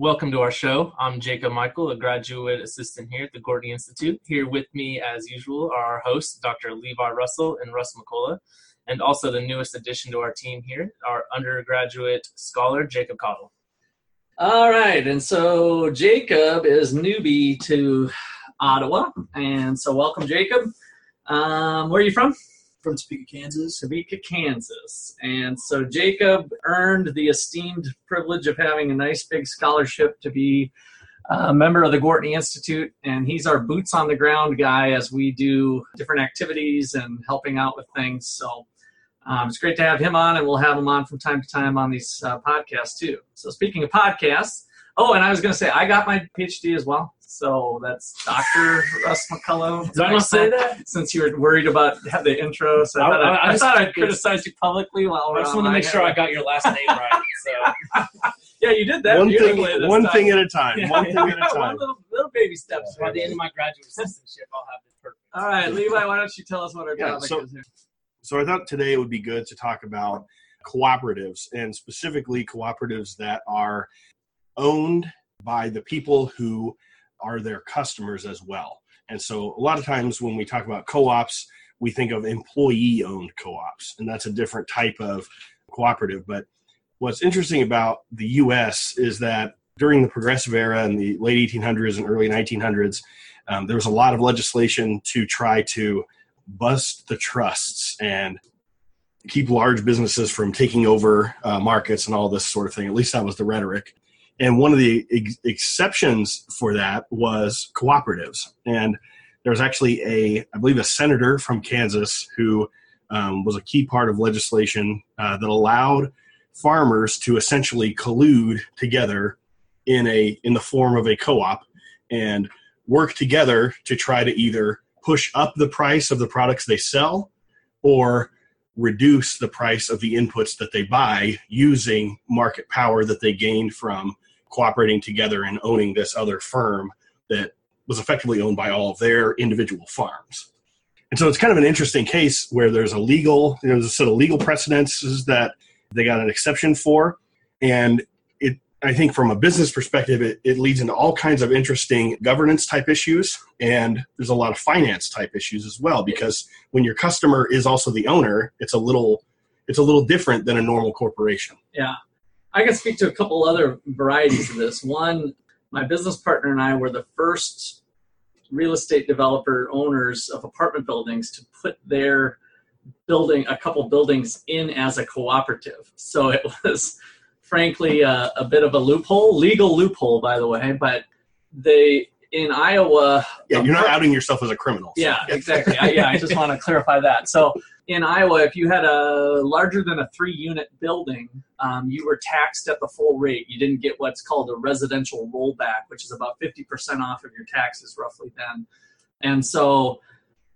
Welcome to our show. I'm Jacob Michael, a graduate assistant here at the Gortney Institute. Here with me, as usual, are our hosts, Dr. Levi Russell and Russ McCullough, and also the newest addition to our team here, our undergraduate scholar, Jacob Cottle. All right, and so Jacob is newbie to Ottawa, and so welcome, Jacob. Um, where are you from? From Topeka, Kansas. Topeka, Kansas. And so Jacob earned the esteemed privilege of having a nice big scholarship to be a member of the Gortney Institute. And he's our boots on the ground guy as we do different activities and helping out with things. So um, it's great to have him on, and we'll have him on from time to time on these uh, podcasts too. So speaking of podcasts, oh, and I was going to say I got my PhD as well. So that's Dr. Russ McCullough. Did I not say that? Since you were worried about the intro, so I, I- thought, I- I, I just- thought I'd criticize you publicly while I we're just want to my make sure I got your last name right. So Yeah, you did that one thing, one time. thing at a time. Yeah, one thing yeah, at a one time. little, little baby steps. by the end of my graduate assistantship, I'll have this perfect. All right, Levi, why don't you tell us what our Yeah, topic so- is here? So I thought today it would be good to talk about cooperatives and specifically cooperatives that are owned by the people who are their customers as well. And so a lot of times when we talk about co-ops, we think of employee owned co-ops and that's a different type of cooperative. But what's interesting about the US is that during the progressive era in the late 1800s and early 1900s, um, there was a lot of legislation to try to bust the trusts and keep large businesses from taking over uh, markets and all this sort of thing. At least that was the rhetoric. And one of the ex- exceptions for that was cooperatives. And there was actually a, I believe, a senator from Kansas who um, was a key part of legislation uh, that allowed farmers to essentially collude together in a in the form of a co-op and work together to try to either push up the price of the products they sell or reduce the price of the inputs that they buy using market power that they gained from cooperating together and owning this other firm that was effectively owned by all of their individual farms. And so it's kind of an interesting case where there's a legal, there's a set of legal precedences that they got an exception for. And it, I think from a business perspective, it, it leads into all kinds of interesting governance type issues. And there's a lot of finance type issues as well, because when your customer is also the owner, it's a little, it's a little different than a normal corporation. Yeah. I can speak to a couple other varieties of this. One, my business partner and I were the first real estate developer owners of apartment buildings to put their building, a couple buildings in as a cooperative. So it was frankly a, a bit of a loophole, legal loophole, by the way, but they, in Iowa, Yeah, you're not outing yourself as a criminal. so- yeah, exactly. I, yeah, I just want to clarify that. So in Iowa, if you had a larger than a three unit building, um, you were taxed at the full rate. You didn't get what's called a residential rollback, which is about 50% off of your taxes roughly then. And so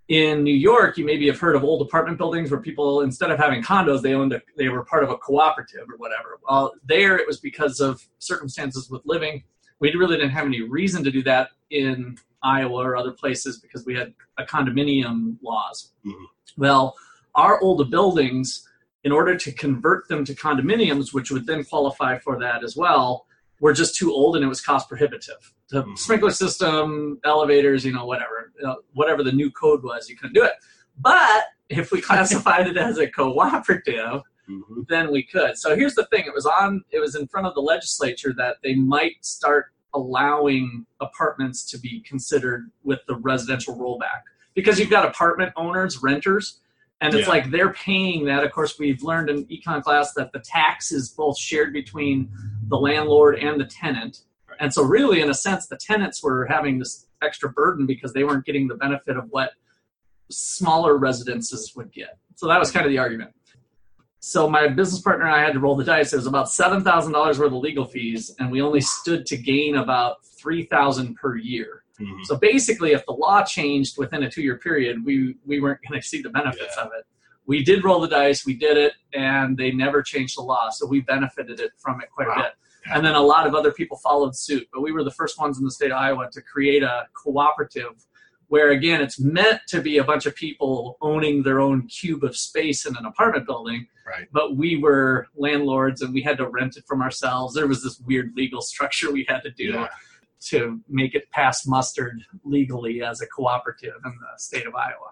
in New York, you maybe have heard of old apartment buildings where people, instead of having condos, they owned a, they were part of a cooperative or whatever. Well, there it was because of circumstances with living. We really didn't have any reason to do that in Iowa or other places because we had a condominium laws. Mhm. Well, our older buildings, in order to convert them to condominiums, which would then qualify for that as well, were just too old and it was cost prohibitive. The Mhm. sprinkler system, elevators, you know, whatever, you know, whatever the new code was, you couldn't do it. But if we classified it as a cooperative, Mhm. then we could. So here's the thing: it was on, it was in front of the legislature that they might start allowing apartments to be considered with the residential rollback because you've got apartment owners, renters, and it's Yeah. like they're paying that. Of course, we've learned in econ class that the tax is both shared between the landlord and the tenant. And so, really, in a sense, the tenants were having this extra burden because they weren't getting the benefit of what smaller residences would get. So that was kind of the argument. So my business partner and I had to roll the dice. It was about seven thousand dollars worth of legal fees, and we only stood to gain about three thousand per year. Mhm. So basically, if the law changed within a two-year period, we we weren't going to see the benefits of it. We did roll the dice, we did it, and they never changed the law, so we benefited it from it quite Wow. a bit. And then a lot of other people followed suit, but we were the first ones in the state of Iowa to create a cooperative where again it's meant to be a bunch of people owning their own cube of space in an apartment building Right. but we were landlords and we had to rent it from ourselves there was this weird legal structure we had to do Yeah. to make it pass mustard legally as a cooperative in the state of iowa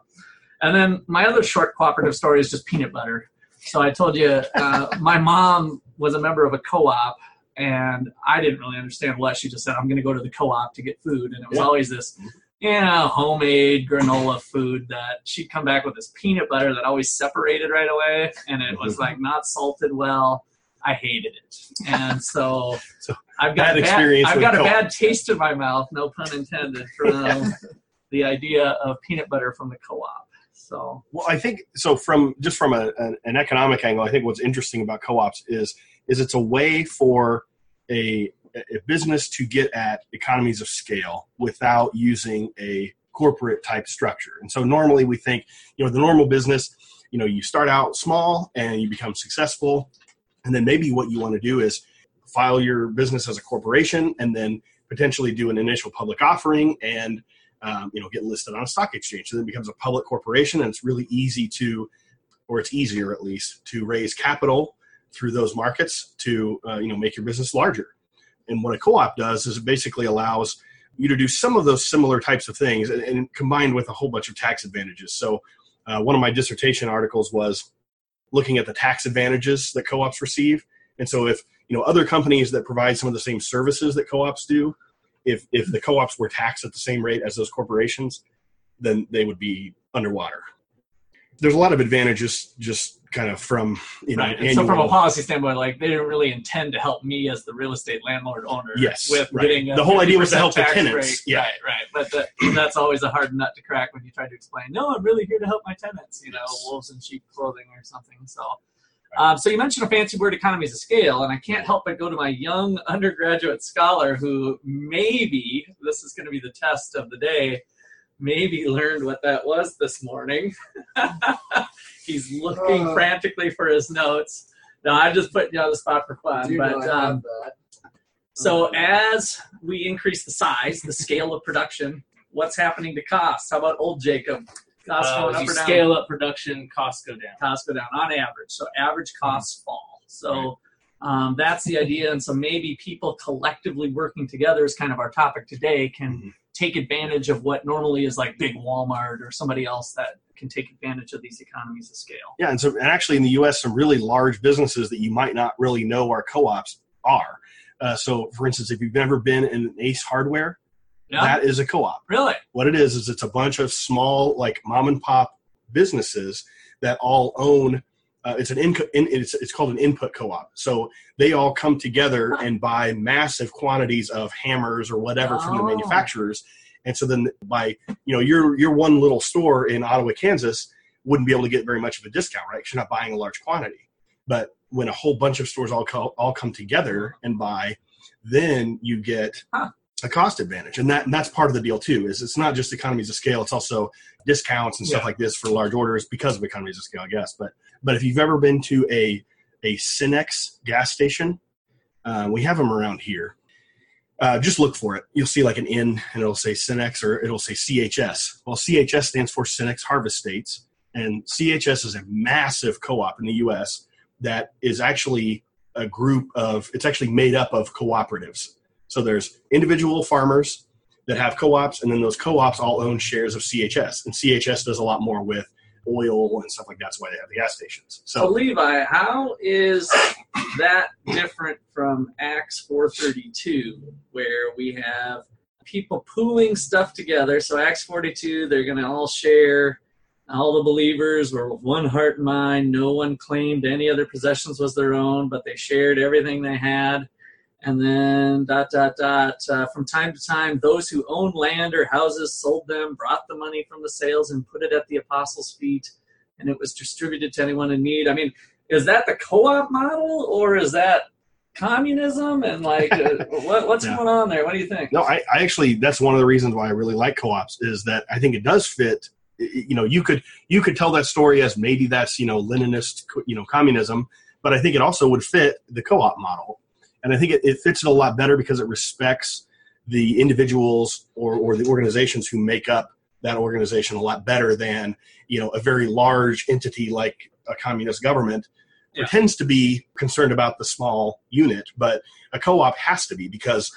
and then my other short cooperative story is just peanut butter so i told you uh, my mom was a member of a co-op and i didn't really understand what she just said i'm going to go to the co-op to get food and it was Yeah. always this you know, homemade granola food that she'd come back with this peanut butter that always separated right away, and it was Mhm. like not salted well. I hated it, and so, So, I've got bad a experience I've got a bad taste in my mouth, no pun intended, from the idea of peanut butter from the co-op. So Well, I think so. From just from a, an, an economic angle, I think what's interesting about co-ops is is it's a way for a, a business to get at economies of scale without using a corporate type structure. And so normally we think, you know, the normal business, you know, you start out small and you become successful, and then maybe what you want to do is file your business as a corporation and then potentially do an initial public offering and um, you know get listed on a stock exchange. So then it becomes a public corporation and it's really easy to or it's easier at least to raise capital through those markets to uh, you know make your business larger and what a co-op does is it basically allows you to do some of those similar types of things and, and combined with a whole bunch of tax advantages. So uh, one of my dissertation articles was looking at the tax advantages that co-ops receive. And so if you know other companies that provide some of the same services that co-ops do if if the co-ops were taxed at the same rate as those corporations then they would be underwater there's a lot of advantages just kind of from you know right. And so from a policy standpoint, like they didn't really intend to help me as the real estate landlord owner. Yes, with right. getting a The whole idea was to help the tenants, break. yeah. Right, right. But the, that's always a hard nut to crack when you try to explain. No, I'm really here to help my tenants. You know, Yes. wolves in sheep clothing or something. So. Um, so you mentioned a fancy word, economies of scale, and I can't help but go to my young undergraduate scholar who maybe this is going to be the test of the day. Maybe learned what that was this morning. He's looking Uh. frantically for his notes. No, I'm just putting you on the spot for fun. But know I have um, so as we increase the size, the scale of production, what's happening to costs? How about old Jacob? Costs Uh, going as up you or down? scale up production, costs go down. costs go down on average. So average Hmm. costs fall. So um, that's the idea. And so maybe people collectively working together is kind of our topic today can Mhm. Take advantage of what normally is like big Walmart or somebody else that can take advantage of these economies of scale. Yeah, and so and actually in the U.S., some really large businesses that you might not really know are co-ops are. Uh, so, for instance, if you've never been in Ace Hardware, Yeah. that is a co-op. really? What it is is it's a bunch of small, like mom and pop businesses that all own. Uh, it's an inco- in, it's it's called an input co-op. So they all come together and buy massive quantities of hammers or whatever from the Oh. manufacturers. And so then by you know your your one little store in Ottawa, Kansas, wouldn't be able to get very much of a discount, right? Because you're not buying a large quantity. But when a whole bunch of stores all co- all come together and buy, then you get Huh. A cost advantage, and that and that's part of the deal too. Is it's not just economies of scale; it's also discounts and stuff Yeah. like this for large orders because of economies of scale, I guess. But but if you've ever been to a a Cenex gas station, uh, we have them around here. Uh, just look for it. You'll see like an N, and it'll say Cenex or it'll say CHS. Well, CHS stands for Cenex Harvest States, and CHS is a massive co-op in the U.S. that is actually a group of. It's actually made up of cooperatives. So there's individual farmers that have co-ops, and then those co-ops all own shares of CHS, and CHS does a lot more with oil and stuff like that. That's why they have the gas stations. So So Levi, how is that different from Acts 432, where we have people pooling stuff together? So Acts 42, they're going to all share. All the believers were with one heart and mind. No one claimed any other possessions was their own, but they shared everything they had. And then dot dot dot. Uh, from time to time, those who owned land or houses sold them, brought the money from the sales, and put it at the apostles' feet, and it was distributed to anyone in need. I mean, is that the co-op model, or is that communism and like uh, what, what's Yeah. going on there? What do you think? No, I, I actually that's one of the reasons why I really like co-ops is that I think it does fit. You know, you could you could tell that story as maybe that's you know Leninist you know communism, but I think it also would fit the co-op model, and I think it, it fits it a lot better because it respects the individuals or or the organizations who make up that organization a lot better than you know a very large entity like a communist government Yeah. pretends to be concerned about the small unit, but a co-op has to be because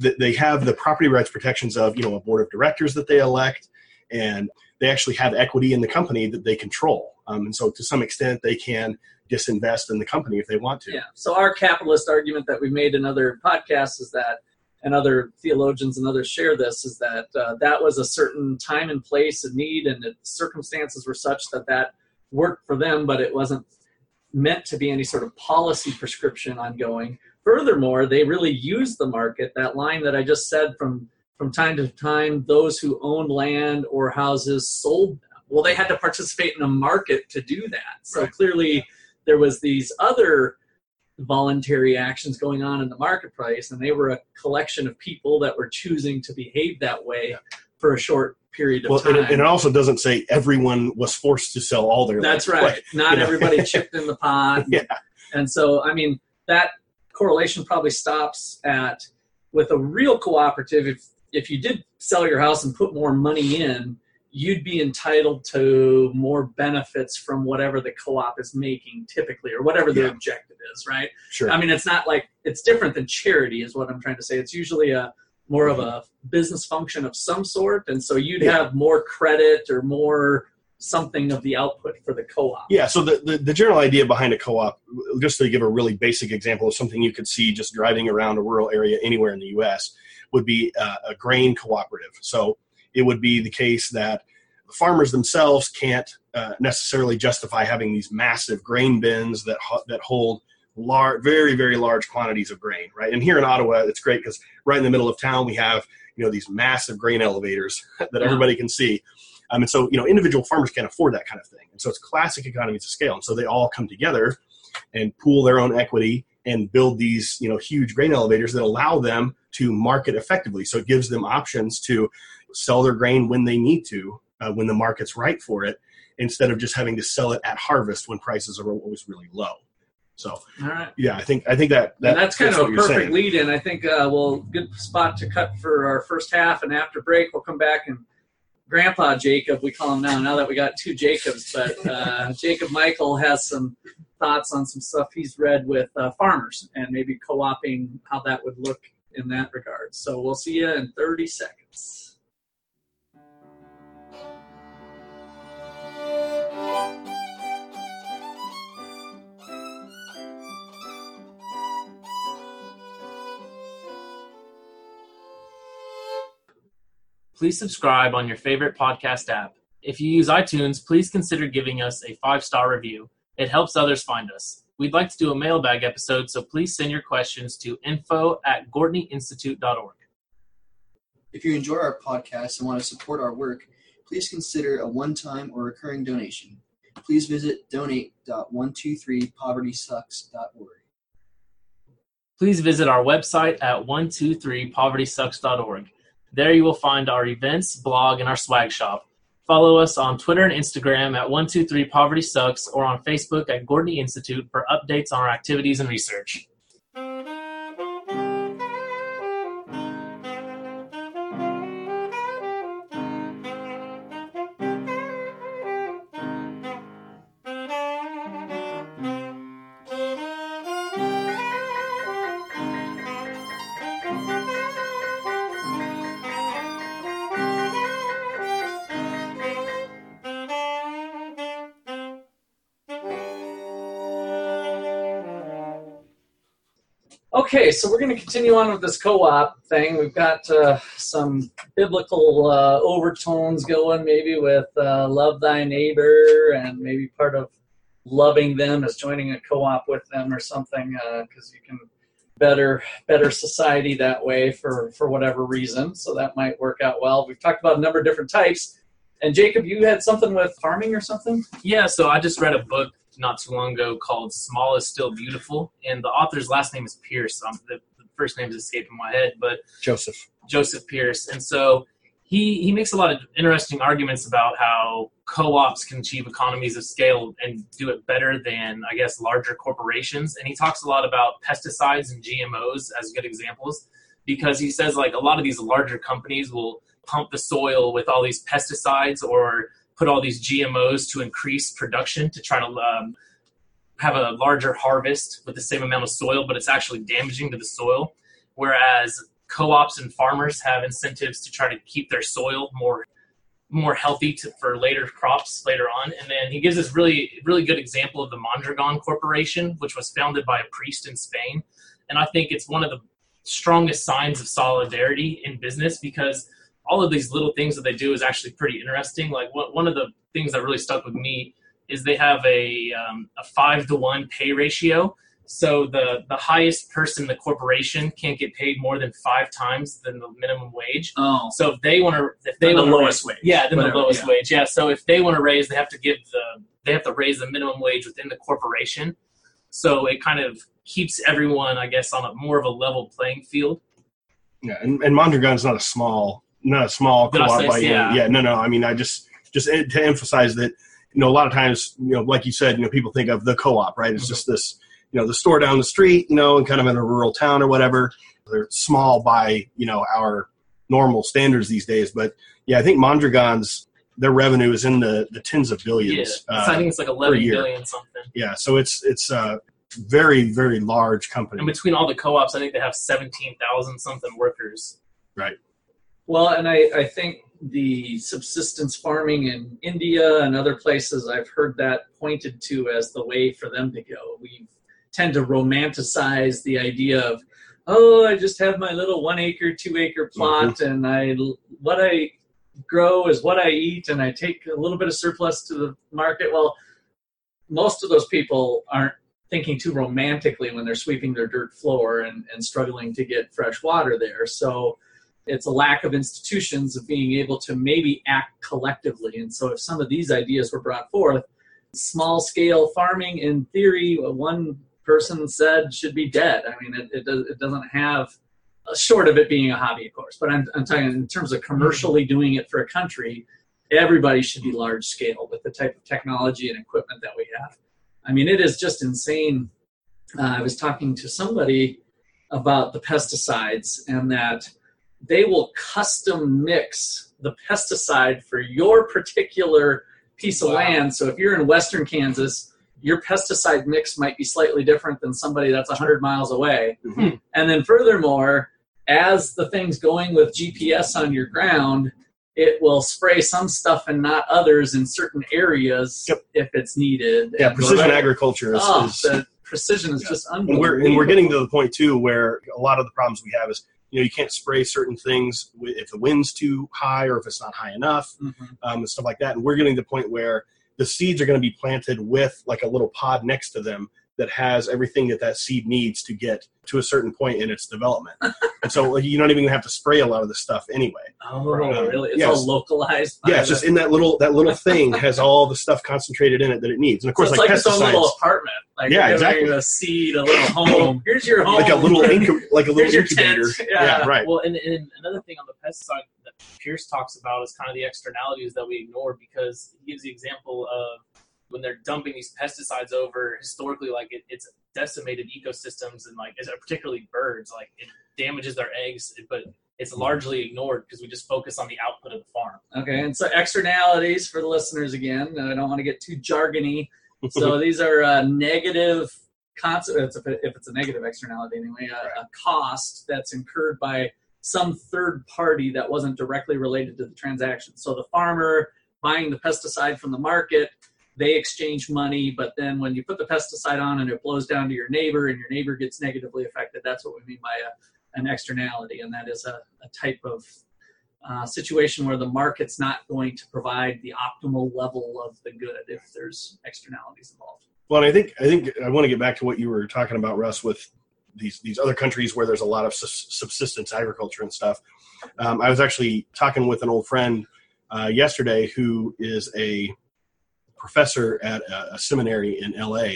th- they have the property rights protections of you know a board of directors that they elect and they actually have equity in the company that they control um, and so to some extent they can disinvest in the company if they want to Yeah. So our capitalist argument that we made in other podcasts is that, and other theologians and others share this, is that uh, that was a certain time and place and need, and the circumstances were such that that worked for them, but it wasn't meant to be any sort of policy prescription ongoing. Furthermore, they really used the market. That line that I just said from from time to time, those who owned land or houses sold them. Well, they had to participate in a market to do that. So Right. clearly, there was these other voluntary actions going on in the marketplace and they were a collection of people that were choosing to behave that way for a short period of well time and it, and it also doesn't say everyone was forced to sell all their that's land. right Like, not everybody chipped in the pot Yeah. and so i mean that correlation probably stops at with a real cooperative if if you did sell your house and put more money in you'd be entitled to more benefits from whatever the co-op is making typically or whatever the Yeah. objective is right sure I mean, it's not like it's different than charity, is what I'm trying to say. It's usually a more of a mm-hmm. business function of some sort, and so you'd Yeah. have more credit or more something of the output for the co-op. Yeah, so the, the, the general idea behind a co-op, just to give a really basic example of something you could see just driving around a rural area anywhere in the U.S., would be uh, a grain cooperative. So it would be the case that the farmers themselves can't uh, necessarily justify having these massive grain bins that that hold large, very very large quantities of grain, right? And here in Ottawa, it's great because right in the middle of town we have you know these massive grain elevators that Yeah. everybody can see. Um, and so, you know, individual farmers can't afford that kind of thing. And so it's classic economies of scale. And so they all come together and pool their own equity and build these, you know, huge grain elevators that allow them to market effectively. So it gives them options to sell their grain when they need to, uh, when the market's right for it, instead of just having to sell it at harvest when prices are always really low. So All right. yeah, I think I think that, that that's kind of a perfect saying. lead in. I think, uh, well, good spot to cut for our first half. And after break, we'll come back and Grandpa Jacob, we call him now, now that we got two Jacobs, but uh, Jacob Michael has some thoughts on some stuff he's read with uh, farmers and maybe co oping how that would look in that regard. So we'll see you in 30 seconds. Please subscribe on your favorite podcast app. If you use iTunes, please consider giving us a five star review. It helps others find us. We'd like to do a mailbag episode, so please send your questions to info at GortneyInstitute.org. If you enjoy our podcast and want to support our work, please consider a one-time or recurring donation. Please visit donate.123povertysucks.org. Please visit our website at 123povertysucks.org. There you will find our events, blog, and our swag shop. Follow us on Twitter and Instagram at 123 Poverty Sucks or on Facebook at Gortney Institute for updates on our activities and research. Okay, so we're going to continue on with this co-op thing. We've got uh, some biblical uh, overtones going, maybe with uh, love thy neighbor, and maybe part of loving them is joining a co-op with them or something, because you can better better society that way for for whatever reason. So that might work out well. We've talked about a number of different types. And Jacob, you had something with farming or something? Yeah, so I just read a book not too long ago called "Small is Still Beautiful," and the author's last name is Pearce. Um, the, the first name is escaping my head, but Joseph. Joseph Pearce, and so he he makes a lot of interesting arguments about how co-ops can achieve economies of scale and do it better than I guess larger corporations. And he talks a lot about pesticides and GMOs as good examples because he says like a lot of these larger companies will pump the soil with all these pesticides or put all these GMOs to increase production to try to um, have a larger harvest with the same amount of soil, but it's actually damaging to the soil. Whereas co-ops and farmers have incentives to try to keep their soil more more healthy to, for later crops later on. And then he gives this really really good example of the Mondragon Corporation, which was founded by a priest in Spain. And I think it's one of the strongest signs of solidarity in business because all of these little things that they do is actually pretty interesting. Like what, one of the things that really stuck with me is they have a, um, a five to one pay ratio. So the, the highest person in the corporation can't get paid more than five times than the minimum wage. Oh, So if they want to, if they the lowest raise, wage. yeah, then Whatever, the lowest yeah. wage, yeah. So if they want to raise, they have to give the, they have to raise the minimum wage within the corporation. So it kind of keeps everyone, I guess, on a more of a level playing field. Yeah, and, and Mondragon's not a small, not a small co-op by yeah. yeah, no, no. I mean, I just just to emphasize that, you know, a lot of times, you know, like you said, you know, people think of the co-op, right? It's Mhm. just this, you know, the store down the street, you know, and kind of in a rural town or whatever. They're small by you know our normal standards these days, but yeah, I think Mondragon's their revenue is in the the tens of billions. It's- uh, I think it's like 11 billion something. yeah, so it's it's a very very large company. And between all the co-ops, I think they have seventeen thousand something workers. Well, and I, I think the subsistence farming in India and other places, I've heard that pointed to as the way for them to go. We tend to romanticize the idea of, oh, I just have my little one acre, two acre mm-hmm. plot, and I what I grow is what I eat, and I take a little bit of surplus to the market. Well, most of those people aren't thinking too romantically when they're sweeping their dirt floor and, and struggling to get fresh water there. So it's a lack of institutions of being able to maybe act collectively. And so if some of these ideas were brought forth, small scale farming in theory, one person said should be dead. I mean, it, it, does, it doesn't have, short of it being a hobby, of course, but I'm, I'm talking in terms of commercially doing it for a country, everybody should be large scale with the type of technology and equipment that we have. I mean, it is just insane. Uh, I was talking to somebody about the pesticides and that they will custom mix the pesticide for your particular piece of Wow. land. So if you're in western Kansas, your pesticide mix might be slightly different than somebody that's 100 miles away. Mhm. And then furthermore, as the thing's going with GPS on your ground, it will spray some stuff and not others in certain areas Yep. if it's needed. yeah, And precision agriculture is, Oh, is the precision is Yeah. just and we're and we're getting to the point too where a lot of the problems we have is you know you can't spray certain things if the wind's too high or if it's not high enough Mhm. um, and stuff like that and we're getting to the point where the seeds are going to be planted with like a little pod next to them that has everything that that seed needs to get to a certain point in its development and so like, you don't even have to spray a lot of this stuff anyway Oh, really? It's Yes. all localized. yeah it's just in that little that little thing has all the stuff concentrated in it that it needs and of So course it's like, like, its own pesticides little apartment. Like Yeah, exactly. A seed, a little home. Here's your home. like a little incu- like a little Here's incubator tent. Yeah. right Well, and, and another thing on the pesticide that Pearce talks about is kind of the externalities that we ignore because he gives the example of when they're dumping these pesticides over historically, like it, it's decimated ecosystems and like particularly birds, like it damages their eggs, but it's largely ignored because we just focus on the output of the farm. Okay, and so externalities for the listeners again. I don't want to get too jargony. So these are uh, negative consequences. If, it- if it's a negative externality anyway, a, a cost that's incurred by some third party that wasn't directly related to the transaction. So the farmer buying the pesticide from the market, they exchange money, but then when you put the pesticide on and it blows down to your neighbor and your neighbor gets negatively affected, that's what we mean by a, an externality, and that is a, a type of uh, situation where the market's not going to provide the optimal level of the good if there's externalities involved. Well, I think I think I want to get back to what you were talking about, Russ, with these these other countries where there's a lot of subsistence agriculture and stuff. Um, I was actually talking with an old friend uh, yesterday who is a professor at a, a seminary in LA,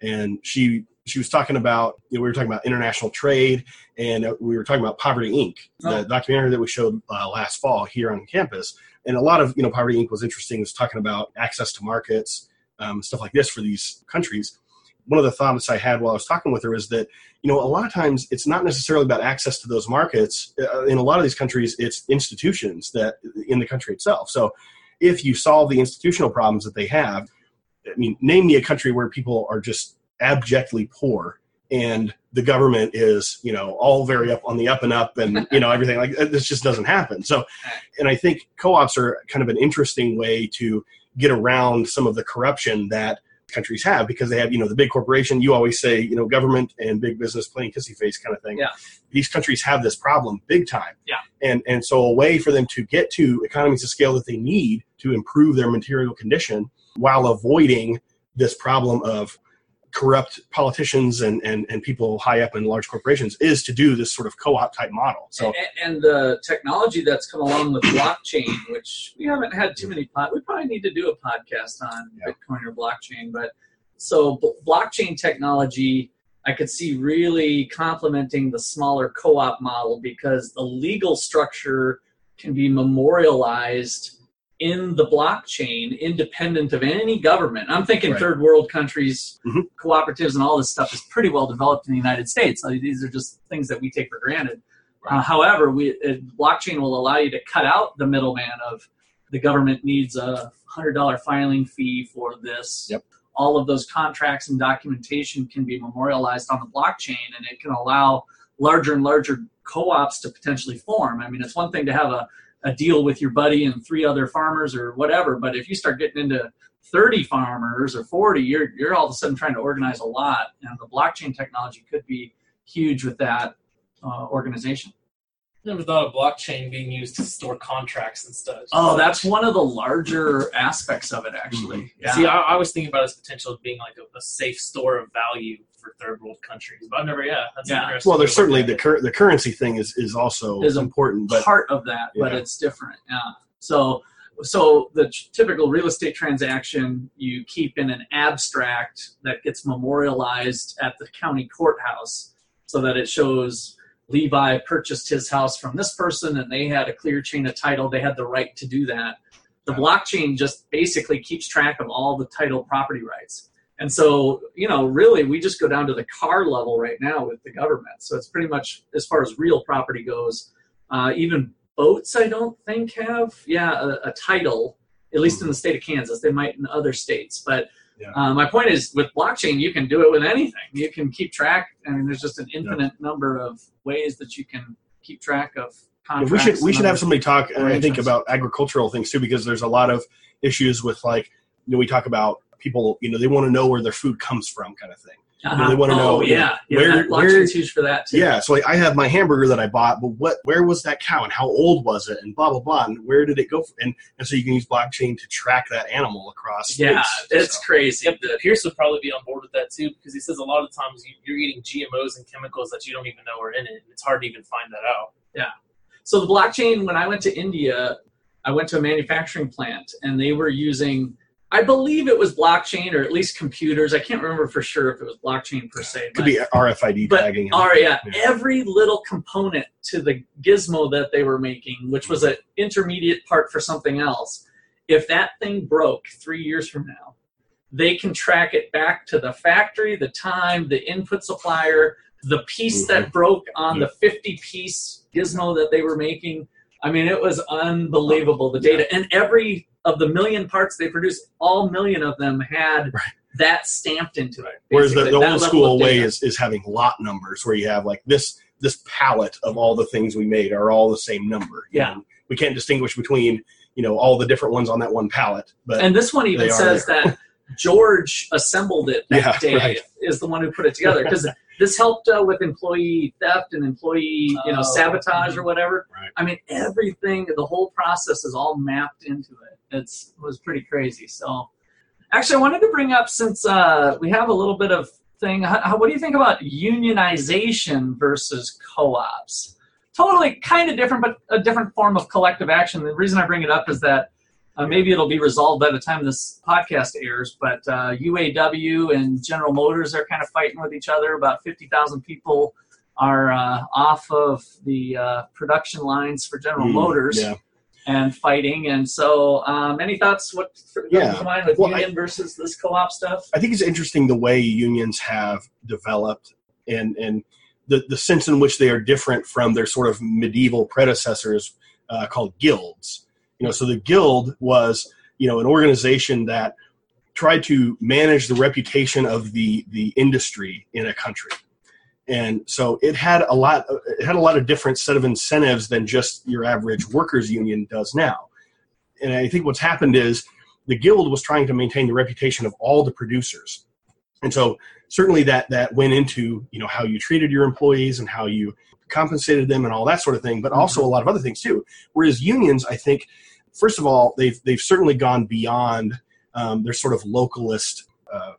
and she she was talking about you know, we were talking about international trade, and uh, we were talking about Poverty Inc. The Oh. documentary that we showed uh, last fall here on campus, and a lot of you know Poverty Inc. was interesting. It was talking about access to markets, um, stuff like this for these countries. One of the thoughts I had while I was talking with her is that you know a lot of times it's not necessarily about access to those markets. Uh, in a lot of these countries, it's institutions that in the country itself. So if you solve the institutional problems that they have, I mean, name me a country where people are just abjectly poor and the government is, you know, all very up on the up and up and, you know, everything like. This just doesn't happen. So, and I think co ops are kind of an interesting way to get around some of the corruption that countries have because they have, you know, the big corporation. You always say, you know, government and big business playing kissy face kind of thing. Yeah. These countries have this problem big time. Yeah. And and so a way for them to get to economies of scale that they need to improve their material condition while avoiding this problem of corrupt politicians and, and, and people high up in large corporations is to do this sort of co-op type model. So and, and the technology that's come along with blockchain, which we haven't had too many pod, we probably need to do a podcast on Yeah. Bitcoin or blockchain. But so b- blockchain technology, I could see really complementing the smaller co-op model because the legal structure can be memorialized in the blockchain, independent of any government. I'm thinking Right. third world countries, Mhm. cooperatives, and all this stuff is pretty well developed in the United States. So these are just things that we take for granted. Uh, however, we it, blockchain will allow you to cut out the middleman of the government needs a hundred dollar filing fee for this. Yep. All of those contracts and documentation can be memorialized on the blockchain, and it can allow larger and larger co-ops to potentially form. I mean, it's one thing to have a, a deal with your buddy and three other farmers or whatever, but if you start getting into 30 farmers or 40, you're you're all of a sudden trying to organize a lot, and the blockchain technology could be huge with that uh, organization. Never thought of blockchain being used to store contracts and stuff. Oh, that's one of the larger aspects of it, actually. Yeah. See, I, I was thinking about its potential of being like a, a safe store of value for third world countries, but I've never. Yeah, that's Yeah. interesting. well, there's certainly the cur- the currency thing is is also Is important, but part of that, but it's different. Yeah. So, so the t- typical real estate transaction you keep in an abstract that gets memorialized at the county courthouse, so that it shows Levi purchased his house from this person, and they had a clear chain of title. They had the right to do that. The blockchain just basically keeps track of all the title property rights. And so, you know, really, we just go down to the car level right now with the government. So it's pretty much as far as real property goes. Uh, even boats, I don't think have, yeah, a, a title. At least in the state of Kansas, they might in other states. But Yeah. uh, my point is, with blockchain, you can do it with anything. You can keep track. I mean, there's just an infinite number of ways that you can keep track of contracts. we should we should have somebody talk. uh, I think about agricultural things too, because there's a lot of issues with like you know we talk about people. You know they want to know where their food comes from, kind of thing. Uh-huh. they wanna know, Oh yeah, yeah. where- that where- blockchain's huge for that too. Yeah, so like I have my hamburger that I bought, but what where was that cow and how old was it and blah blah blah and where did it go? And and so you can use blockchain to track that animal across. Yeah, space. it's So, crazy. Yep, Pearce would probably be on board with that too because he says a lot of times you, you're eating GMOs and chemicals that you don't even know are in it. It's hard to even find that out. Yeah. So the blockchain, when I went to India, I went to a manufacturing plant and they were using, I believe it was blockchain or at least computers. I can't remember for sure if it was blockchain per se. could but- be RFID but tagging. right, yeah, Yeah. every little component to the gizmo that they were making, which was an intermediate part for something else, if that thing broke three years from now, they can track it back to the factory, the time, the input supplier, the piece that mm-hmm. broke on the 50 piece gizmo that they were making. I mean, it was unbelievable the data. And every of the million parts they produced, all million of them had that stamped into it. Whereas the, the old school way is, is having lot numbers where you have like this this palette of all the things we made are all the same number. You Yeah. know, we can't distinguish between you know all the different ones on that one palette. But And this one even says that George assembled it that Yeah, day right. is the one who put it together because this helped uh, with employee theft and employee you know Oh. sabotage or whatever. Right. I mean everything, the whole process is all mapped into it. It's it was pretty crazy. So actually, I wanted to bring up since uh, we have a little bit of thing. How, how- what do you think about unionization versus co-ops? Totally kind of different, but a different form of collective action. The reason I bring it up is that Uh, maybe it'll be resolved by the time this podcast airs. But uh, UAW and General Motors are kind of fighting with each other. About fifty thousand people are uh, off of the uh, production lines for General Mm, Motors Yeah. And fighting. And so, um, any thoughts? What Yeah. comes to mind with Well, I- union versus this co-op stuff? I think it's interesting the way unions have developed and and the, the sense in which they are different from their sort of medieval predecessors uh, called guilds. You know, so the guild was you know an organization that tried to manage the reputation of the the industry in a country, and so it had a lot it had a lot of different set of incentives than just your average workers union does now. And I think what's happened is the guild was trying to maintain the reputation of all the producers and so certainly that that went into you know how you treated your employees and how you compensated them and all that sort of thing but also a lot of other things too whereas unions i think first of all they've they've certainly gone beyond um, their sort of localist uh,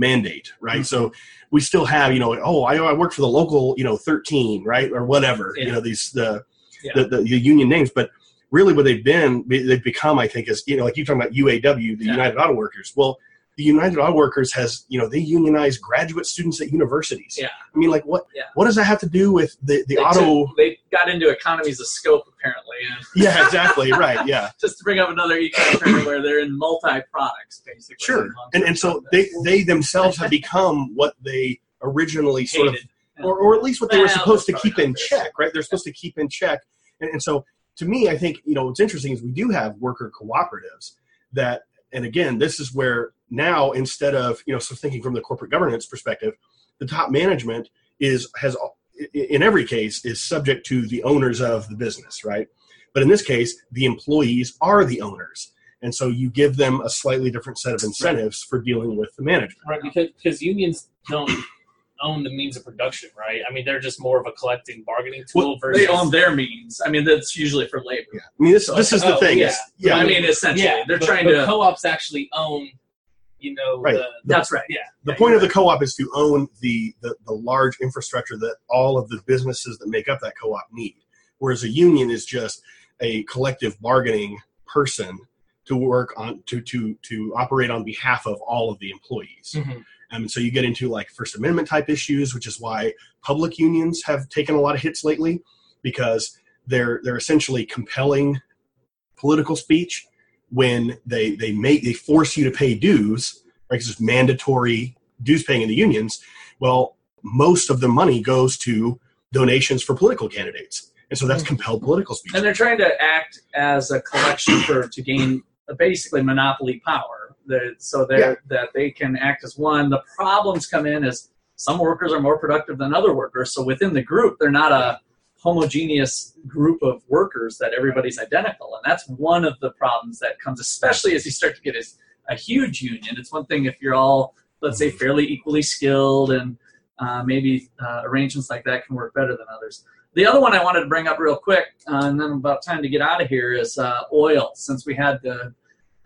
mandate right? Mm-hmm. So we still have you know oh I, I work for the local you know 13 right? Or whatever you know these the, Yeah. the, the the union names. But really what they've been they've become i think is you know like you're talking about uaw the Yeah. united auto workers. Well the united auto workers has you know they unionize graduate students at universities Yeah. i mean like what Yeah. what does that have to do with the the They auto took- they got into economies of scope apparently, and yeah exactly right yeah just to bring up another econ term where they're in multi products basically. sure and and so they they themselves have become what they originally sort of or, or at least what they were supposed to keep in check, right? They're supposed to keep in check. And, and so to me, I think, you know, what's interesting is we do have worker cooperatives that, and again, this is where now instead of, you know, so thinking from the corporate governance perspective, the top management is, has, in every case, is subject to the owners of the business, right? But in this case, the employees are the owners. And so you give them a slightly different set of incentives for dealing with the management. Right, because because unions don't own the means of production, right? I mean, they're just more of a collecting bargaining tool Well, versus They own their means. I mean, that's usually for labor. I mean, this, So- this is the oh, thing. yeah. yeah. I mean, essentially, yeah, they're but- trying but to. co-ops actually own, you know, Right. the, that's right. yeah. the Yeah, point of the co-op is to own the, the the large infrastructure that all of the businesses that make up that co-op need whereas a union is just a collective bargaining person to work on to to to operate on behalf of all of the employees Mhm. um, and so you get into like first amendment type issues which is why public unions have taken a lot of hits lately because they're they're essentially compelling political speech when they they make they force you to pay dues right because it's mandatory dues paying in the unions well most of the money goes to donations for political candidates and so that's mm. compelled political speech And they're trying to act as a collection for to gain basically monopoly power. They're- so they're, Yeah. that they can act as one. The problems come in as some workers are more productive than other workers. So within the group, they're not a homogeneous group of workers that everybody's identical. And that's one of the problems that comes, especially as you start to get a, huge union. It's one thing if you're all, let's say, fairly equally skilled and uh, maybe uh, arrangements like that can work better than others. The other one I wanted to bring up real quick, uh, and then about time to get out of here, is uh, oil. Since we had the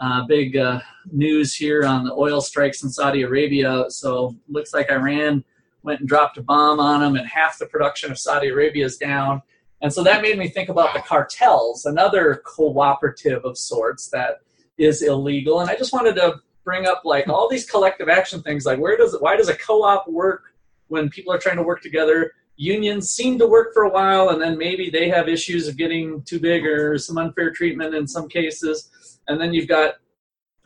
uh, big uh, news here on the oil strikes in Saudi Arabia, so looks like Iran went and dropped a bomb on them, and half the production of Saudi Arabia is down. And so that made me think about the cartels, another cooperative of sorts that is illegal. And I just wanted to bring up like all these collective action things, like where does why does a co-op work when people are trying to work together? unions seem to work for a while and then maybe they have issues of getting too big or some unfair treatment in some cases and then you've got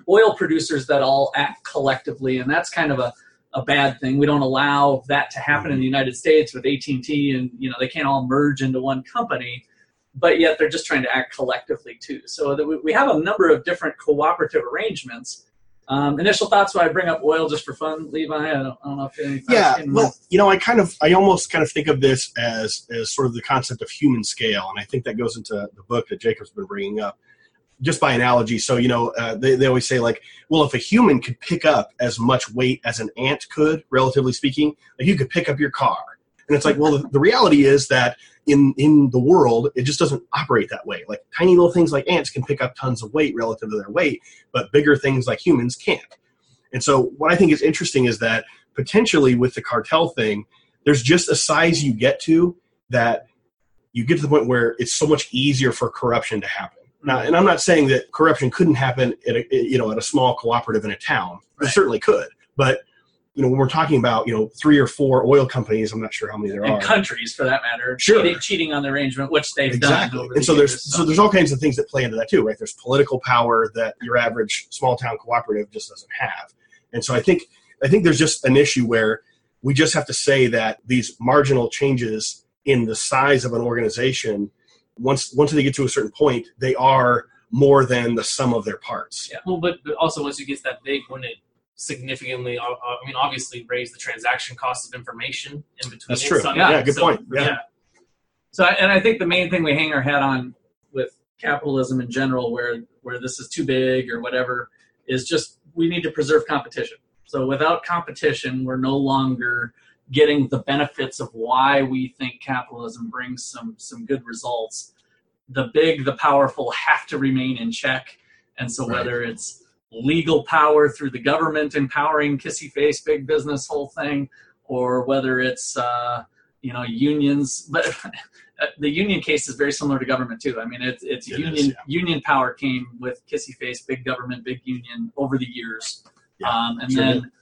oil producers that all act collectively and that's kind of a, a bad thing. We don't allow that to happen in the united states with at&t and you know they can't all merge into one company but yet they're just trying to act collectively too. So that we, we have a number of different cooperative arrangements. Um, initial thoughts when I bring up oil just for fun, Levi. I don't, I don't know if any yeah well you know i kind of i almost kind of think of this as as sort of the concept of human scale and i think that goes into the book that jacob's been bringing up just by analogy. So you know uh, they, they always say like well if a human could pick up as much weight as an ant could relatively speaking like you could pick up your car. And it's like well the, the reality is that in in the world it just doesn't operate that way. Like tiny little things like ants can pick up tons of weight relative to their weight but bigger things like humans can't. And so what i think is interesting is that potentially with the cartel thing there's just a size you get to that you get to the point where it's so much easier for corruption to happen Now, and I'm not saying that corruption couldn't happen at a, you know at a small cooperative in a town. Right. It certainly could, but you know when we're talking about you know three or four oil companies, I'm not sure how many there and are. countries for that matter, Sure. cheating, cheating on the arrangement, which they've exactly done. Over and the so there's so there's all kinds of things that play into that too right there's political power that your average small town cooperative just doesn't have and so i think i think there's just an issue where we just have to say that these marginal changes in the size of an organization once once they get to a certain point they are more than the sum of their parts Yeah. Well, but, but also once it gets that big, wouldn't it significantly? Uh, uh, I mean, obviously raise the transaction cost of information in between. That's true. So, Yeah, good point. Yeah. So, and I think the main thing we hang our hat on with capitalism in general, where where this is too big or whatever, is just we need to preserve competition. So, without competition, we're no longer getting the benefits of why we think capitalism brings some some good results. The big, the powerful have to remain in check, and so Right. whether it's legal power through the government empowering kissy face big business whole thing, or whether it's uh, you know unions but uh, the union case is very similar to government too i mean it's it's It union is, yeah. union power came with kissy face big government big union over the years Yeah, um, and sure then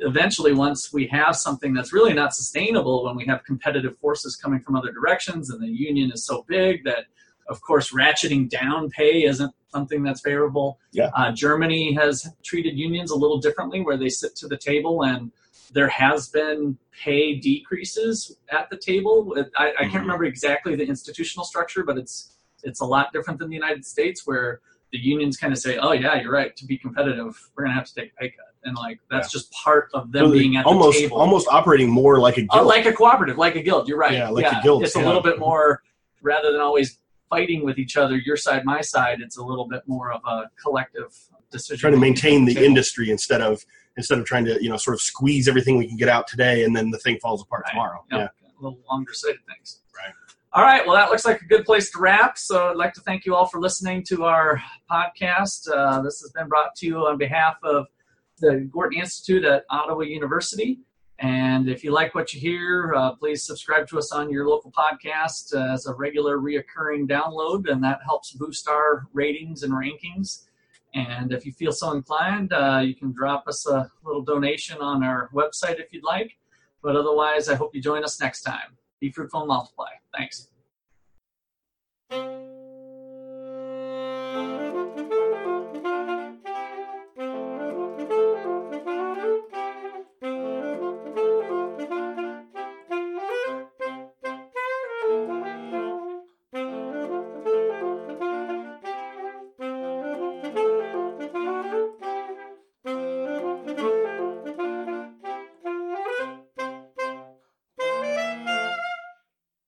eventually once we have something that's really not sustainable when we have competitive forces coming from other directions and the union is so big that of course ratcheting down pay isn't something that's favorable Yeah. uh, germany has treated unions a little differently where they sit to the table and there has been pay decreases at the table. I, I can't remember exactly the institutional structure, but it's it's a lot different than the United States, where the unions kind of say, "Oh yeah, you're right. To be competitive, we're gonna have to take a pay cut," and like that's just part of them being at almost the table. almost operating more like a guild. Oh, like a cooperative, like a guild. You're right. Yeah, like a guild. It's a little bit more rather than always fighting with each other, your side, my side. It's a little bit more of a collective decision. trying to maintain the industry instead of instead of trying to you know sort of squeeze everything we can get out today and then the thing falls apart Right. tomorrow Yep. yeah a little longer sighted things. Right. All right. Well, that looks like a good place to wrap. So I'd like to thank you all for listening to our podcast. Uh, this has been brought to you on behalf of the Gortney Institute at Ottawa University. And if you like what you hear, uh, please subscribe to us on your local podcast uh, as a regular reoccurring download, and that helps boost our ratings and rankings. And if you feel so inclined, uh, you can drop us a little donation on our website if you'd like. But otherwise, I hope you join us next time. Be fruitful and multiply. Thanks.